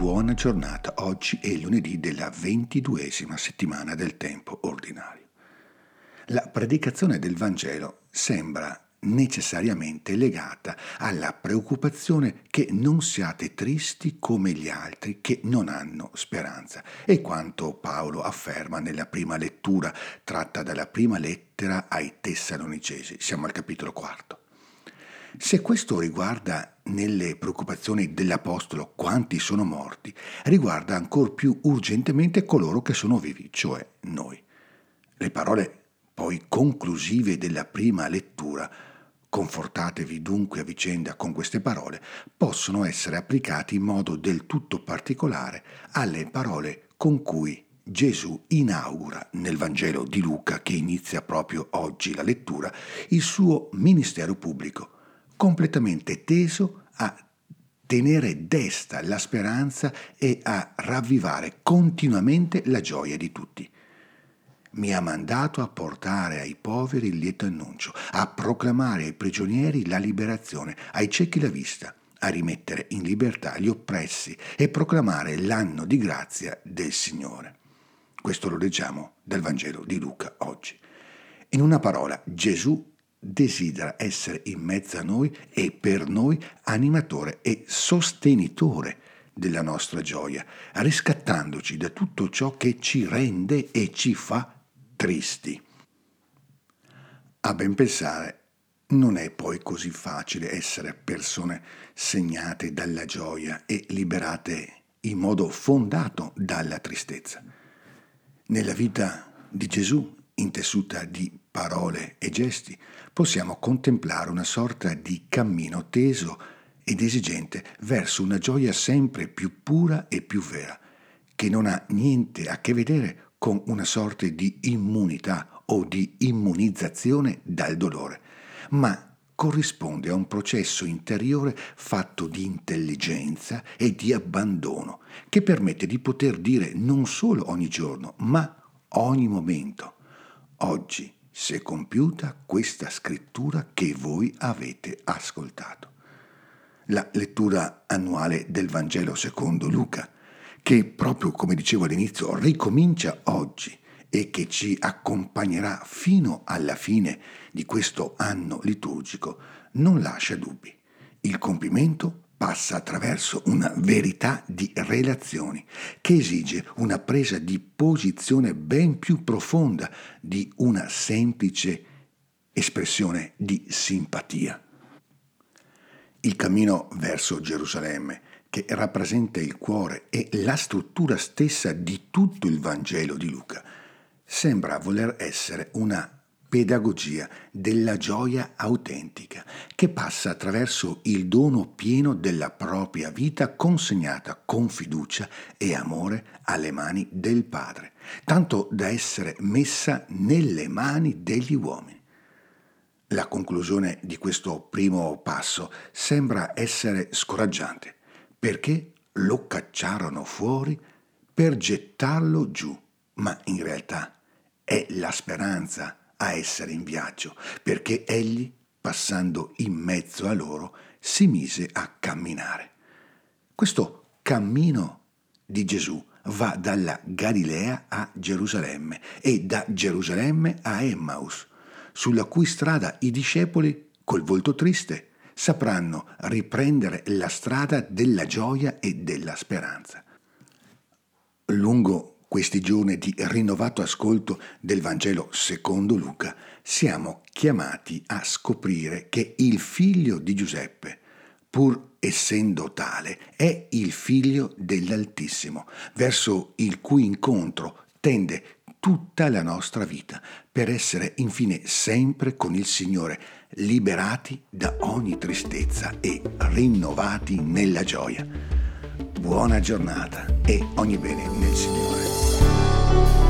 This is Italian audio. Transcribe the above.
buona giornata. Oggi è lunedì della ventiduesima settimana del tempo ordinario. La predicazione del Vangelo sembra necessariamente legata alla preoccupazione che non siate tristi come gli altri che non hanno speranza. È quanto Paolo afferma nella prima lettura tratta dalla prima lettera ai Tessalonicesi. Siamo al capitolo quarto. Se questo riguarda nelle preoccupazioni dell'Apostolo quanti sono morti, riguarda ancor più urgentemente coloro che sono vivi, cioè noi. Le parole poi conclusive della prima lettura, confortatevi dunque a vicenda con queste parole, possono essere applicate in modo del tutto particolare alle parole con cui Gesù inaugura nel Vangelo di Luca, che inizia proprio oggi la lettura, il suo ministero pubblico completamente teso a tenere desta la speranza e a ravvivare continuamente la gioia di tutti. Mi ha mandato a portare ai poveri il lieto annuncio, a proclamare ai prigionieri la liberazione, ai ciechi la vista, a rimettere in libertà gli oppressi e proclamare l'anno di grazia del Signore. Questo lo leggiamo dal Vangelo di Luca oggi. In una parola, Gesù desidera essere in mezzo a noi e per noi animatore e sostenitore della nostra gioia, riscattandoci da tutto ciò che ci rende e ci fa tristi. A ben pensare, non è poi così facile essere persone segnate dalla gioia e liberate in modo fondato dalla tristezza. Nella vita di Gesù, intessuta di parole e gesti, possiamo contemplare una sorta di cammino teso ed esigente verso una gioia sempre più pura e più vera, che non ha niente a che vedere con una sorta di immunità o di immunizzazione dal dolore, ma corrisponde a un processo interiore fatto di intelligenza e di abbandono, che permette di poter dire non solo ogni giorno, ma ogni momento, oggi è compiuta questa scrittura che voi avete ascoltato. La lettura annuale del Vangelo secondo Luca, che proprio come dicevo all'inizio ricomincia oggi e che ci accompagnerà fino alla fine di questo anno liturgico, non lascia dubbi. Il compimento passa attraverso una verità di relazioni che esige una presa di posizione ben più profonda di una semplice espressione di simpatia. Il cammino verso Gerusalemme, che rappresenta il cuore e la struttura stessa di tutto il Vangelo di Luca, sembra voler essere una pedagogia della gioia autentica, che passa attraverso il dono pieno della propria vita consegnata con fiducia e amore alle mani del Padre, tanto da essere messa nelle mani degli uomini. La conclusione di questo primo passo sembra essere scoraggiante, perché lo cacciarono fuori per gettarlo giù, ma in realtà è la speranza a essere in viaggio, perché egli, passando in mezzo a loro, si mise a camminare. Questo cammino di Gesù va dalla Galilea a Gerusalemme e da Gerusalemme a Emmaus, sulla cui strada i discepoli, col volto triste, sapranno riprendere la strada della gioia e della speranza. Lungo questi giorni di rinnovato ascolto del Vangelo secondo Luca, siamo chiamati a scoprire che il figlio di Giuseppe, pur essendo tale, è il figlio dell'Altissimo, verso il cui incontro tende tutta la nostra vita, per essere infine sempre con il Signore, liberati da ogni tristezza e rinnovati nella gioia buona giornata e ogni bene nel Signore.